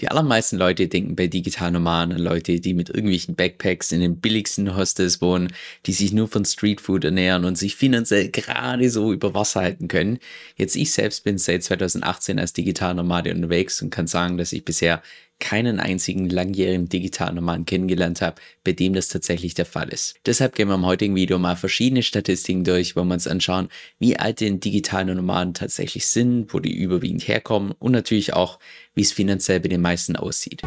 Die allermeisten Leute denken bei digital Nomaden an Leute, die mit irgendwelchen Backpacks in den billigsten Hostels wohnen, die sich nur von Streetfood ernähren und sich finanziell gerade so über Wasser halten können. Jetzt ich selbst bin seit 2018 als digital Nomade unterwegs und kann sagen, dass ich bisher keinen einzigen langjährigen Digitalnomaden kennengelernt habe, bei dem das tatsächlich der Fall ist. Deshalb gehen wir im heutigen Video mal verschiedene Statistiken durch, wo wir uns anschauen, wie alt den digitalen Nomaden tatsächlich sind, wo die überwiegend herkommen und natürlich auch, wie es finanziell bei den meisten aussieht.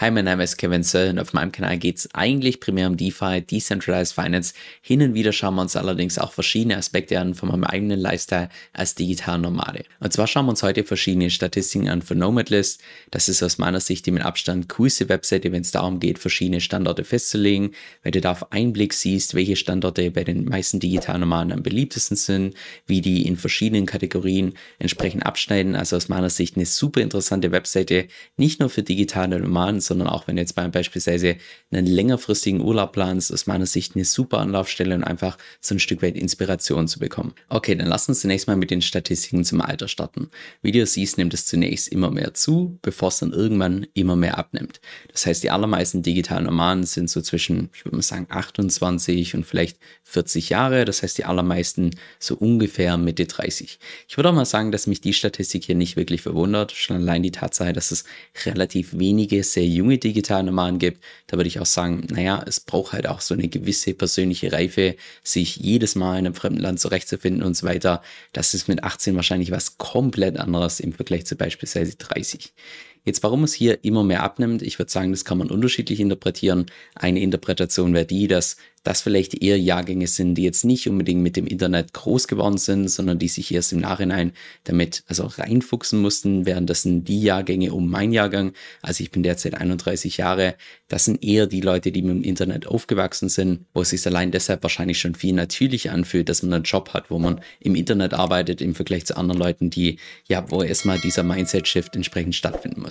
Hi, mein Name ist Kevin Söll und auf meinem Kanal geht es eigentlich primär um DeFi, Decentralized Finance. Hin und wieder schauen wir uns allerdings auch verschiedene Aspekte an von meinem eigenen Lifestyle als digital Nomade. Und zwar schauen wir uns heute verschiedene Statistiken an für Nomadlist. Das ist aus meiner Sicht die mit Abstand coolste Webseite, wenn es darum geht, verschiedene Standorte festzulegen, weil du da auf einen Blick siehst, welche Standorte bei den meisten digitalen Nomaden am beliebtesten sind, wie die in verschiedenen Kategorien entsprechend abschneiden. Also aus meiner Sicht eine super interessante Webseite, nicht nur für digitale Nomaden, sondern auch wenn du jetzt beispielsweise einen längerfristigen Urlaub planst, aus meiner Sicht eine super Anlaufstelle und einfach so ein Stück weit Inspiration zu bekommen. Okay, dann lass uns zunächst mal mit den Statistiken zum Alter starten. Wie du siehst, nimmt es zunächst immer mehr zu, bevor es dann irgendwann immer mehr abnimmt. Das heißt, die allermeisten digitalen Nomaden sind so zwischen, ich würde mal sagen, 28 und vielleicht 40 Jahre. Das heißt, die allermeisten so ungefähr Mitte 30. Ich würde auch mal sagen, dass mich die Statistik hier nicht wirklich verwundert. Schon allein die Tatsache, dass es relativ wenige sehr junge digitale gibt, da würde ich auch sagen, naja, es braucht halt auch so eine gewisse persönliche Reife, sich jedes Mal in einem fremden Land zurechtzufinden und so weiter. Das ist mit 18 wahrscheinlich was komplett anderes im Vergleich zu beispielsweise 30. Jetzt, warum es hier immer mehr abnimmt, ich würde sagen, das kann man unterschiedlich interpretieren. Eine Interpretation wäre die, dass das vielleicht eher Jahrgänge sind, die jetzt nicht unbedingt mit dem Internet groß geworden sind, sondern die sich erst im Nachhinein damit also reinfuchsen mussten, während das sind die Jahrgänge um mein Jahrgang, also ich bin derzeit 31 Jahre, das sind eher die Leute, die mit dem Internet aufgewachsen sind, wo es sich allein deshalb wahrscheinlich schon viel natürlicher anfühlt, dass man einen Job hat, wo man im Internet arbeitet im Vergleich zu anderen Leuten, die ja, wo erstmal dieser Mindset-Shift entsprechend stattfinden muss.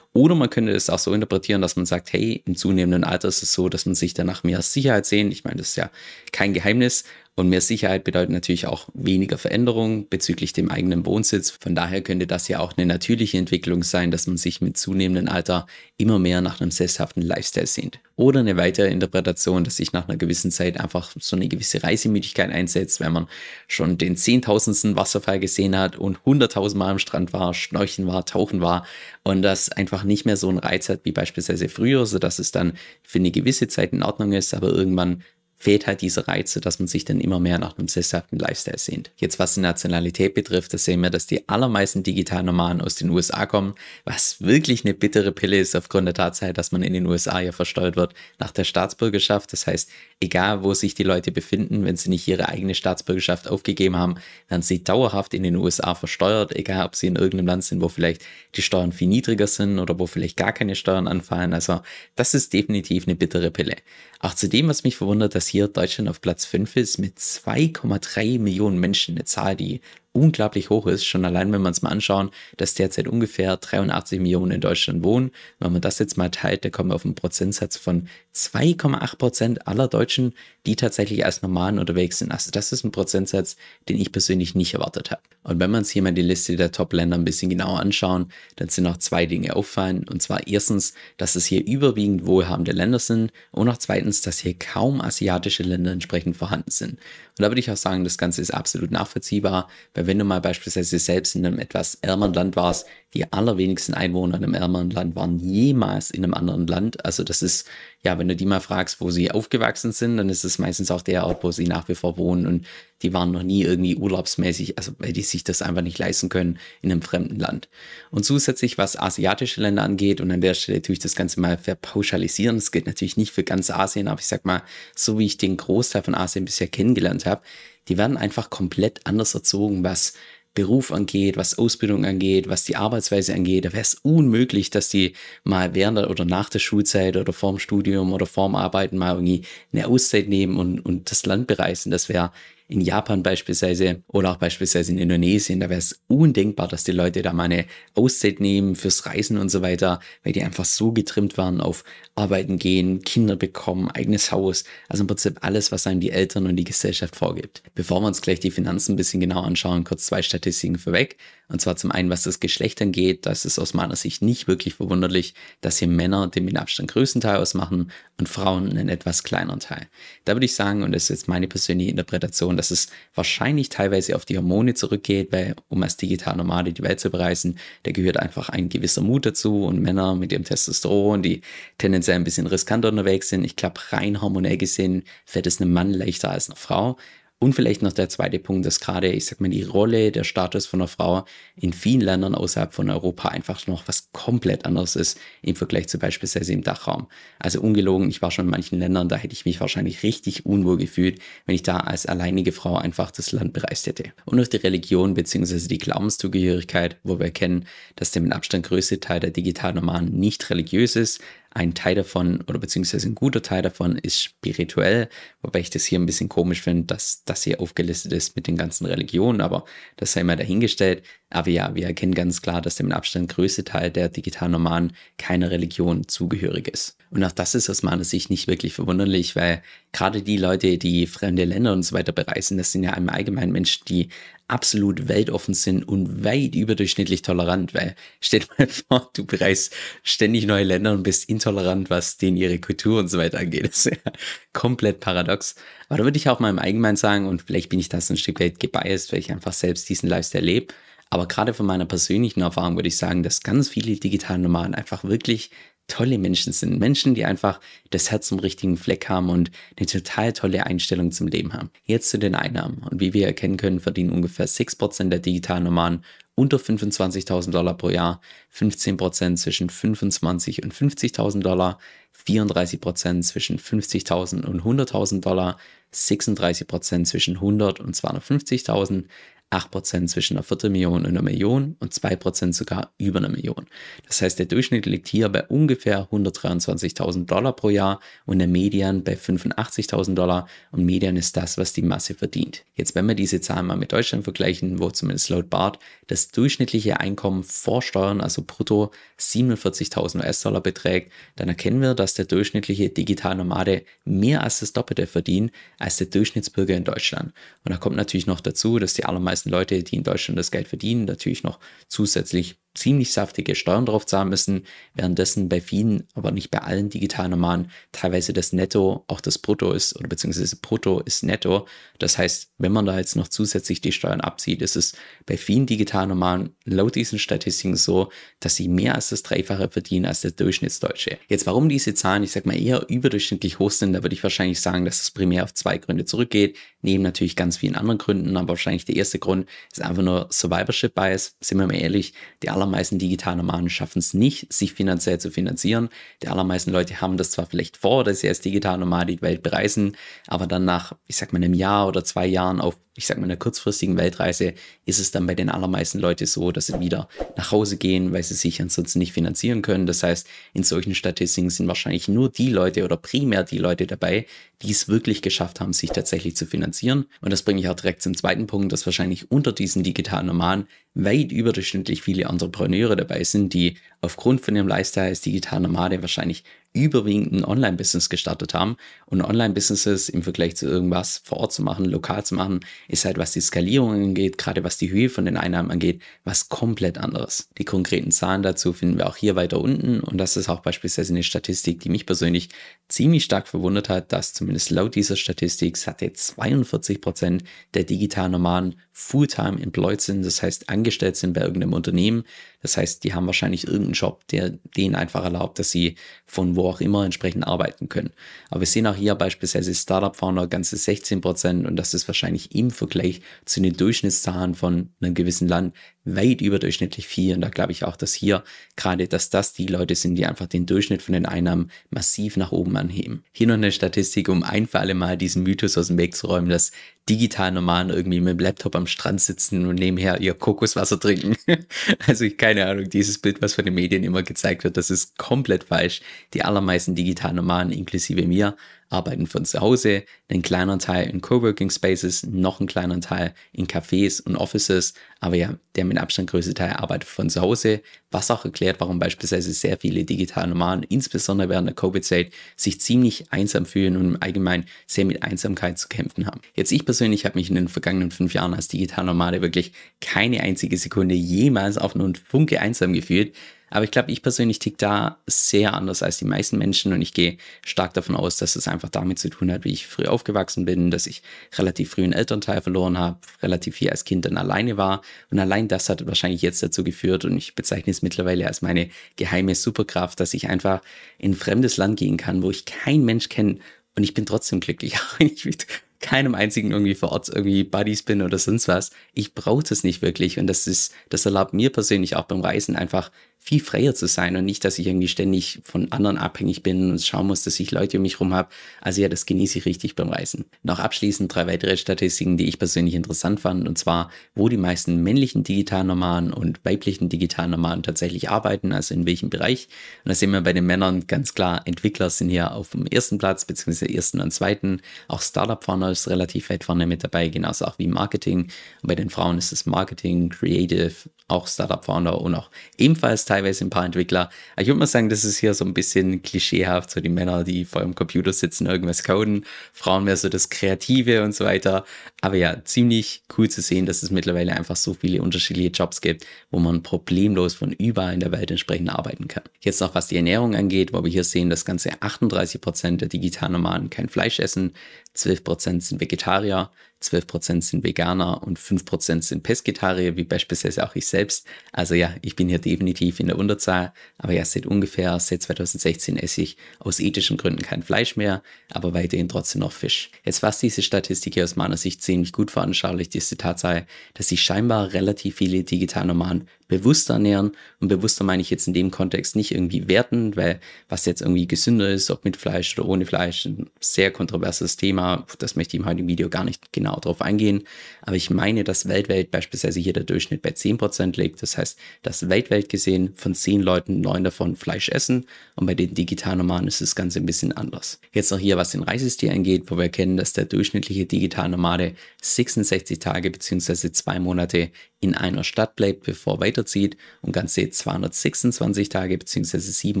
Oder man könnte es auch so interpretieren, dass man sagt, hey, im zunehmenden Alter ist es so, dass man sich danach mehr Sicherheit sehen. Ich meine, das ist ja kein Geheimnis. Und mehr Sicherheit bedeutet natürlich auch weniger Veränderung bezüglich dem eigenen Wohnsitz. Von daher könnte das ja auch eine natürliche Entwicklung sein, dass man sich mit zunehmendem Alter immer mehr nach einem sesshaften Lifestyle sehnt. Oder eine weitere Interpretation, dass sich nach einer gewissen Zeit einfach so eine gewisse Reisemüdigkeit einsetzt, wenn man schon den zehntausendsten Wasserfall gesehen hat und hunderttausendmal am Strand war, schnorchen war, tauchen war und das einfach nicht mehr so einen Reiz hat wie beispielsweise früher, sodass es dann für eine gewisse Zeit in Ordnung ist, aber irgendwann fehlt halt diese Reize, dass man sich dann immer mehr nach einem sesshaften Lifestyle sehnt. Jetzt was die Nationalität betrifft, da sehen wir, dass die allermeisten digitalen Nomaden aus den USA kommen, was wirklich eine bittere Pille ist aufgrund der Tatsache, dass man in den USA ja versteuert wird nach der Staatsbürgerschaft. Das heißt, egal wo sich die Leute befinden, wenn sie nicht ihre eigene Staatsbürgerschaft aufgegeben haben, werden sie dauerhaft in den USA versteuert, egal ob sie in irgendeinem Land sind, wo vielleicht die Steuern viel niedriger sind oder wo vielleicht gar keine Steuern anfallen. Also das ist definitiv eine bittere Pille. Auch zu dem, was mich verwundert, dass hier Deutschland auf Platz 5 ist mit 2,3 Millionen Menschen, eine Zahl, die unglaublich hoch ist. Schon allein, wenn man es mal anschauen, dass derzeit ungefähr 83 Millionen in Deutschland wohnen. Wenn man das jetzt mal teilt, dann kommen wir auf einen Prozentsatz von 2,8 Prozent aller Deutschen, die tatsächlich als Normalen unterwegs sind. Also das ist ein Prozentsatz, den ich persönlich nicht erwartet habe. Und wenn wir uns hier mal die Liste der Top-Länder ein bisschen genauer anschauen, dann sind noch zwei Dinge auffallen. Und zwar erstens, dass es hier überwiegend wohlhabende Länder sind und auch zweitens, dass hier kaum asiatische Länder entsprechend vorhanden sind. Und da würde ich auch sagen, das Ganze ist absolut nachvollziehbar, weil wenn du mal beispielsweise selbst in einem etwas ärmeren Land warst, die allerwenigsten Einwohner in einem ärmeren Land waren jemals in einem anderen Land. Also das ist, ja, wenn du die mal fragst, wo sie aufgewachsen sind, dann ist es meistens auch der Ort, wo sie nach wie vor wohnen und die waren noch nie irgendwie urlaubsmäßig, also weil die sich das einfach nicht leisten können in einem fremden Land. Und zusätzlich, was asiatische Länder angeht, und an der Stelle tue ich das Ganze mal verpauschalisieren, das geht natürlich nicht für ganz Asien, aber ich sag mal, so wie ich den Großteil von Asien bisher kennengelernt habe, die werden einfach komplett anders erzogen, was Beruf angeht, was Ausbildung angeht, was die Arbeitsweise angeht, da wäre es unmöglich, dass die mal während oder nach der Schulzeit oder vorm Studium oder vorm Arbeiten mal irgendwie eine Auszeit nehmen und, und das Land bereisen. Das wäre in Japan beispielsweise oder auch beispielsweise in Indonesien, da wäre es undenkbar, dass die Leute da mal eine Auszeit nehmen fürs Reisen und so weiter, weil die einfach so getrimmt waren auf Arbeiten gehen, Kinder bekommen, eigenes Haus, also im Prinzip alles, was einem die Eltern und die Gesellschaft vorgibt. Bevor wir uns gleich die Finanzen ein bisschen genau anschauen, kurz zwei Statistiken vorweg. Und zwar zum einen, was das Geschlecht angeht, da ist es aus meiner Sicht nicht wirklich verwunderlich, dass hier Männer den Abstand größten Teil ausmachen und Frauen einen etwas kleineren Teil. Da würde ich sagen, und das ist jetzt meine persönliche Interpretation, dass es wahrscheinlich teilweise auf die Hormone zurückgeht, weil um als Digitalnomade die Welt zu bereisen, da gehört einfach ein gewisser Mut dazu und Männer mit ihrem Testosteron, die tendenziell ein bisschen riskanter unterwegs sind. Ich glaube, rein hormonell gesehen fällt es einem Mann leichter als einer Frau. Und vielleicht noch der zweite Punkt, dass gerade, ich sag mal, die Rolle, der Status von einer Frau in vielen Ländern außerhalb von Europa einfach noch was komplett anderes ist im Vergleich zu beispielsweise im Dachraum. Also ungelogen, ich war schon in manchen Ländern, da hätte ich mich wahrscheinlich richtig unwohl gefühlt, wenn ich da als alleinige Frau einfach das Land bereist hätte. Und durch die Religion bzw. die Glaubenszugehörigkeit, wo wir erkennen, dass der mit Abstand größte Teil der Digitalnomaden nicht religiös ist, ein Teil davon oder beziehungsweise ein guter Teil davon ist spirituell, wobei ich das hier ein bisschen komisch finde, dass das hier aufgelistet ist mit den ganzen Religionen, aber das sei mal dahingestellt. Aber ja, wir erkennen ganz klar, dass dem Abstand größte Teil der Digitalnomaden keiner Religion zugehörig ist. Und auch das ist aus meiner Sicht nicht wirklich verwunderlich, weil gerade die Leute, die fremde Länder und so weiter bereisen, das sind ja im Allgemeinen Menschen, die absolut weltoffen sind und weit überdurchschnittlich tolerant, weil stell dir mal vor, du bereist ständig neue Länder und bist intolerant, was denen ihre Kultur und so weiter angeht. Das ist ja komplett paradox. Aber da würde ich auch mal im Allgemeinen sagen, und vielleicht bin ich das ein Stück weit gebiased, weil ich einfach selbst diesen Lifestyle lebe, aber gerade von meiner persönlichen Erfahrung würde ich sagen, dass ganz viele digitale Nomaden einfach wirklich tolle Menschen sind. Menschen, die einfach das Herz im richtigen Fleck haben und eine total tolle Einstellung zum Leben haben. Jetzt zu den Einnahmen. Und wie wir erkennen können, verdienen ungefähr 6% der digitalen Nomaden unter 25.000 Dollar pro Jahr, 15% zwischen 25 und 50.000 Dollar, 34% zwischen 50.000 und 100.000 Dollar, 36% zwischen 100 und 250.000, 8% zwischen einer Viertelmillion und einer Million und 2% sogar über einer Million. Das heißt, der Durchschnitt liegt hier bei ungefähr 123.000 Dollar pro Jahr und der Median bei 85.000 Dollar und Median ist das, was die Masse verdient. Jetzt, wenn wir diese Zahlen mal mit Deutschland vergleichen, wo zumindest laut BART das durchschnittliche Einkommen vor Steuern, also brutto 47.000 US-Dollar beträgt, dann erkennen wir, dass der durchschnittliche Digitalnomade mehr als das Doppelte verdient als der Durchschnittsbürger in Deutschland. Und da kommt natürlich noch dazu, dass die allermeisten meisten Leute, die in Deutschland das Geld verdienen, natürlich noch zusätzlich ziemlich saftige Steuern drauf zahlen müssen, währenddessen bei vielen, aber nicht bei allen Digitalnomaden teilweise das Netto auch das Brutto ist oder beziehungsweise Brutto ist Netto. Das heißt, wenn man da jetzt noch zusätzlich die Steuern abzieht, ist es bei vielen Digitalnomaden laut diesen Statistiken so, dass sie mehr als das Dreifache verdienen als der Durchschnittsdeutsche. Jetzt, warum diese Zahlen, ich sag mal, eher überdurchschnittlich hoch sind, da würde ich wahrscheinlich sagen, dass es primär auf zwei Gründe zurückgeht, neben natürlich ganz vielen anderen Gründen, aber wahrscheinlich der erste Grund ist einfach nur Survivorship Bias. Sind wir mal ehrlich, die allermeisten Digitalnomaden schaffen es nicht, sich finanziell zu finanzieren. Die allermeisten Leute haben das zwar vielleicht vor, dass sie als Digitalnomade die Welt bereisen, aber dann nach, ich sag mal, einem Jahr oder zwei Jahren auf ich sag mal, einer kurzfristigen Weltreise ist es dann bei den allermeisten Leuten so, dass sie wieder nach Hause gehen, weil sie sich ansonsten nicht finanzieren können. Das heißt, in solchen Statistiken sind wahrscheinlich nur die Leute oder primär die Leute dabei, die es wirklich geschafft haben, sich tatsächlich zu finanzieren. Und das bringe ich auch direkt zum zweiten Punkt, dass wahrscheinlich unter diesen digitalen Nomaden weit überdurchschnittlich viele Entrepreneure dabei sind, die aufgrund von ihrem Lifestyle als digital Nomade wahrscheinlich überwiegend ein Online-Business gestartet haben. Und Online-Businesses im Vergleich zu irgendwas vor Ort zu machen, lokal zu machen, ist halt, was die Skalierung angeht, gerade was die Höhe von den Einnahmen angeht, was komplett anderes. Die konkreten Zahlen dazu finden wir auch hier weiter unten. Und das ist auch beispielsweise eine Statistik, die mich persönlich ziemlich stark verwundert hat, dass zumindest laut dieser Statistik hatte 42 Prozent der digitalen Nomaden Fulltime employed sind, das heißt angestellt sind bei irgendeinem Unternehmen. Das heißt, die haben wahrscheinlich irgendeinen Job, der denen einfach erlaubt, dass sie von wo auch immer entsprechend arbeiten können. Aber wir sehen auch hier beispielsweise Startup-Founder ganze 16 Prozent und das ist wahrscheinlich im Vergleich zu den Durchschnittszahlen von einem gewissen Land weit überdurchschnittlich viel. Und da glaube ich auch, dass hier gerade, dass das die Leute sind, die einfach den Durchschnitt von den Einnahmen massiv nach oben anheben. Hier noch eine Statistik, um ein für alle Mal diesen Mythos aus dem Weg zu räumen, dass digital Nomaden irgendwie mit dem Laptop am Strand sitzen und nebenher ihr Kokoswasser trinken. also keine Ahnung, dieses Bild, was von den Medien immer gezeigt wird, das ist komplett falsch. Die allermeisten digitalen Nomaden, inklusive mir, arbeiten von zu Hause, einen kleineren Teil in Coworking Spaces, noch einen kleineren Teil in Cafés und Offices. Aber ja, der mit Abstand größte Teil arbeitet von zu Hause, was auch erklärt, warum beispielsweise sehr viele digitale Nomaden, insbesondere während der Covid-Zeit, sich ziemlich einsam fühlen und im Allgemeinen sehr mit Einsamkeit zu kämpfen haben. Jetzt ich persönlich habe mich in den vergangenen fünf Jahren als digitaler Nomade wirklich keine einzige Sekunde jemals auf einen Funke einsam gefühlt. Aber ich glaube, ich persönlich tick da sehr anders als die meisten Menschen und ich gehe stark davon aus, dass es einfach damit zu tun hat, wie ich früh aufgewachsen bin, dass ich relativ früh einen Elternteil verloren habe, relativ viel als Kind dann alleine war. Und allein das hat wahrscheinlich jetzt dazu geführt und ich bezeichne es mittlerweile als meine geheime Superkraft, dass ich einfach in ein fremdes Land gehen kann, wo ich kein Mensch kenne. Und ich bin trotzdem glücklich, auch wenn ich mit keinem einzigen irgendwie vor Ort irgendwie Buddies bin oder sonst was. Ich brauche das nicht wirklich. Und das ist, das erlaubt mir persönlich auch beim Reisen einfach viel freier zu sein und nicht, dass ich irgendwie ständig von anderen abhängig bin und schauen muss, dass ich Leute um mich rum habe. Also ja, das genieße ich richtig beim Reisen. Noch abschließend drei weitere Statistiken, die ich persönlich interessant fand, und zwar, wo die meisten männlichen Digitalnomaden und weiblichen Digitalnomaden tatsächlich arbeiten, also in welchem Bereich. Und da sehen wir bei den Männern ganz klar, Entwickler sind hier auf dem ersten Platz, beziehungsweise ersten und zweiten. Auch Startup-Founder ist relativ weit vorne mit dabei, genauso auch wie Marketing. Und bei den Frauen ist es Marketing, Creative, auch Startup-Founder und auch ebenfalls teilweise ein paar Entwickler. Ich würde mal sagen, das ist hier so ein bisschen klischeehaft, so die Männer, die vor dem Computer sitzen, irgendwas coden, Frauen mehr so das Kreative und so weiter. Aber ja, ziemlich cool zu sehen, dass es mittlerweile einfach so viele unterschiedliche Jobs gibt, wo man problemlos von überall in der Welt entsprechend arbeiten kann. Jetzt noch, was die Ernährung angeht, wo wir hier sehen, dass ganze 38 Prozent der digitalen Nomaden kein Fleisch essen, 12% sind Vegetarier, 12% sind Veganer und 5% sind Pesketarier, wie beispielsweise auch ich selbst. Also ja, ich bin hier definitiv in der Unterzahl, aber ja, seit ungefähr, seit 2016 esse ich aus ethischen Gründen kein Fleisch mehr, aber weiterhin trotzdem noch Fisch. Jetzt was diese Statistik hier aus meiner Sicht ziemlich gut veranschaulicht, ist die Tatsache, dass sich scheinbar relativ viele Digitalnomaden bewusster ernähren. Und bewusster meine ich jetzt in dem Kontext nicht irgendwie werten, weil was jetzt irgendwie gesünder ist, ob mit Fleisch oder ohne Fleisch, ein sehr kontroverses Thema. Das möchte ich im heutigen Video gar nicht genau drauf eingehen. Aber ich meine, dass weltweit beispielsweise hier der Durchschnitt bei 10% liegt. Das heißt, dass weltweit gesehen von 10 Leuten 9 davon Fleisch essen. Und bei den Digitalnomaden ist das Ganze ein bisschen anders. Jetzt noch hier, was den Reisestil angeht, wo wir erkennen, dass der durchschnittliche Digitalnomade 66 Tage bzw. zwei Monate in einer Stadt bleibt, bevor weiterzieht und ganze 226 Tage bzw. sieben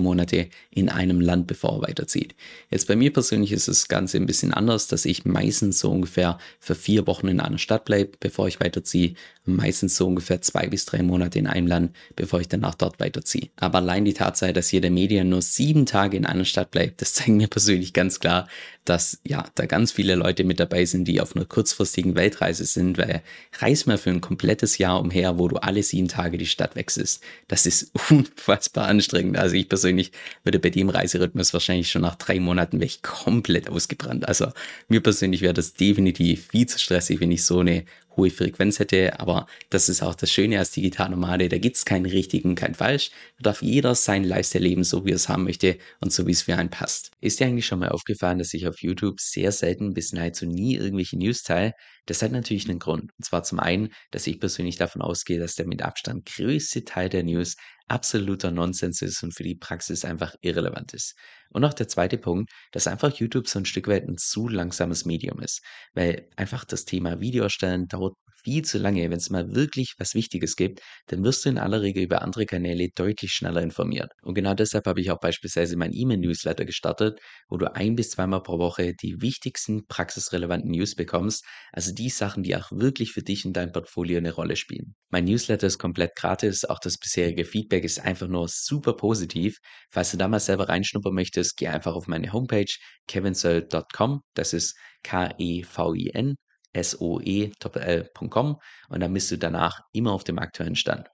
Monate in einem Land, bevor er weiterzieht. Jetzt bei mir persönlich ist das Ganze ein bisschen anders, dass ich meistens so ungefähr für vier Wochen in einer Stadt bleibe, bevor ich weiterziehe, meistens so ungefähr zwei bis drei Monate in einem Land, bevor ich danach dort weiterziehe. Aber allein die Tatsache, dass jeder Medien nur sieben Tage in einer Stadt bleibt, das zeigt mir persönlich ganz klar, dass ja da ganz viele Leute mit dabei sind, die auf einer kurzfristigen Weltreise sind, weil reis mal für ein komplettes Jahr umher, wo du alle sieben Tage die Stadt wechselst. Das ist unfassbar anstrengend. Also ich persönlich würde bei dem Reiserhythmus wahrscheinlich schon nach drei Monaten wäre komplett ausgebrannt. Also mir persönlich wäre das definitiv viel zu stressig, wenn ich so eine hohe Frequenz hätte, aber das ist auch das Schöne als Digitalnomade, da gibt es keinen richtigen, kein falsch, da darf jeder sein Lifestyle leben, so wie er es haben möchte und so wie es für einen passt. Ist dir eigentlich schon mal aufgefallen, dass ich auf YouTube sehr selten bis nahezu nie irgendwelche News teile? Das hat natürlich einen Grund. Und zwar zum einen, dass ich persönlich davon ausgehe, dass der mit Abstand größte Teil der News absoluter Nonsens ist und für die Praxis einfach irrelevant ist. Und auch der zweite Punkt, dass einfach YouTube so ein Stück weit ein zu langsames Medium ist, weil einfach das Thema Video erstellen dauert viel zu lange. Wenn es mal wirklich was Wichtiges gibt, dann wirst du in aller Regel über andere Kanäle deutlich schneller informiert. Und genau deshalb habe ich auch beispielsweise mein E-Mail-Newsletter gestartet, wo du ein bis zweimal pro Woche die wichtigsten praxisrelevanten News bekommst, also die Sachen, die auch wirklich für dich und dein Portfolio eine Rolle spielen. Mein Newsletter ist komplett gratis, auch das bisherige Feedback ist einfach nur super positiv. Falls du da mal selber reinschnuppern möchtest, geh einfach auf meine Homepage kevinsoe.com, das ist K-E-V-I-N soe.com und dann bist du danach immer auf dem aktuellen Stand.